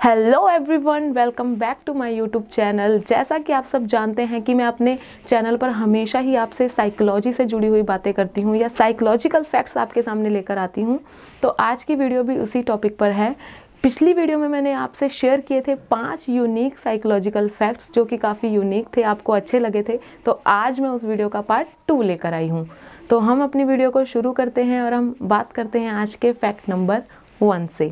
Hello everyone welcome back to my YouTube channel जैसा कि आप सब जानते हैं कि मैं अपने चैनल पर हमेशा ही आपसे साइकोलॉजी से जुड़ी हुई बातें करती हूँ या साइकोलॉजिकल फैक्ट्स आपके सामने लेकर आती हूँ। तो आज की वीडियो भी उसी टॉपिक पर है। पिछली वीडियो में मैंने आपसे शेयर किए थे पाँच यूनिक साइकोलॉजिकल फैक्ट्स जो कि काफ़ी यूनिक थे, आपको अच्छे लगे थे। तो आज मैं उस वीडियो का पार्ट टू लेकर आई हूँ। तो हम अपनी वीडियो को शुरू करते हैं और हम बात करते हैं आज के फैक्ट नंबर वन से।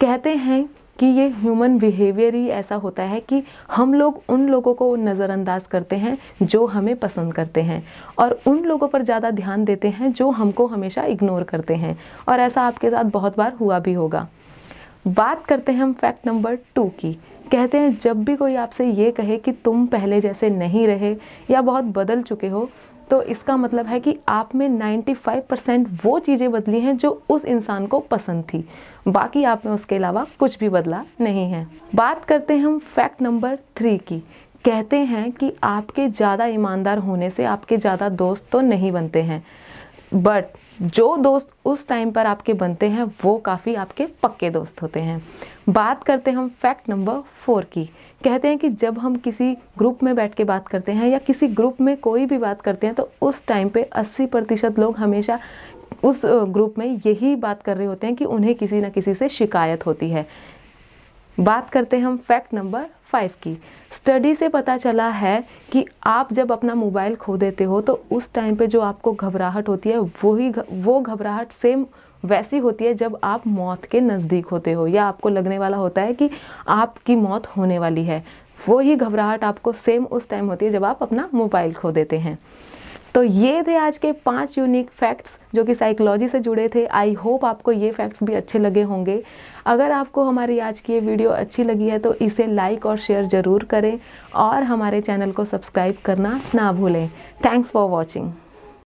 कहते हैं कि ये ह्यूमन बिहेवियर ही ऐसा होता है कि हम लोग उन लोगों को नज़रअंदाज करते हैं जो हमें पसंद करते हैं और उन लोगों पर ज़्यादा ध्यान देते हैं जो हमको हमेशा इग्नोर करते हैं। और ऐसा आपके साथ बहुत बार हुआ भी होगा। बात करते हैं हम फैक्ट नंबर टू की। कहते हैं, जब भी कोई आपसे ये कहे कि तुम पहले जैसे नहीं रहे या बहुत बदल चुके हो तो इसका मतलब है कि आप में 95 परसेंट वो चीज़ें बदली हैं जो उस इंसान को पसंद थी। बाकी आप में उसके अलावा कुछ भी बदला नहीं है। बात करते हैं हम फैक्ट नंबर थ्री की। कहते हैं कि आपके ज़्यादा ईमानदार होने से आपके ज़्यादा दोस्त तो नहीं बनते हैं। बट जो दोस्त उस टाइम पर आपके बनते हैं, वो काफ़ी आपके पक्के दोस्त होते हैं। बात करते हैं हम फैक्ट नंबर फोर की। कहते हैं कि जब हम किसी ग्रुप में बैठ के बात करते हैं या किसी ग्रुप में कोई भी बात करते हैं तो उस टाइम पे 80 प्रतिशत लोग हमेशा उस ग्रुप में यही बात कर रहे होते हैं कि उन्हें किसी न किसी से शिकायत होती है। बात करते हैं हम फैक्ट नंबर फाइव की। स्टडी से पता चला है कि आप जब अपना मोबाइल खो देते हो तो उस टाइम पे जो आपको घबराहट होती है, वही वो घबराहट सेम वैसी होती है जब आप मौत के नज़दीक होते हो, या आपको लगने वाला होता है कि आपकी मौत होने वाली है। वो ही घबराहट आपको सेम उस टाइम होती है जब आप अपना मोबाइल खो देते हैं। तो ये थे आज के पाँच यूनिक फैक्ट्स जो कि साइकोलॉजी से जुड़े थे। आई होप आपको ये फैक्ट्स भी अच्छे लगे होंगे। अगर आपको हमारी आज की ये वीडियो अच्छी लगी है तो इसे लाइक और शेयर ज़रूर करें और हमारे चैनल को सब्सक्राइब करना ना भूलें। Thanks for watching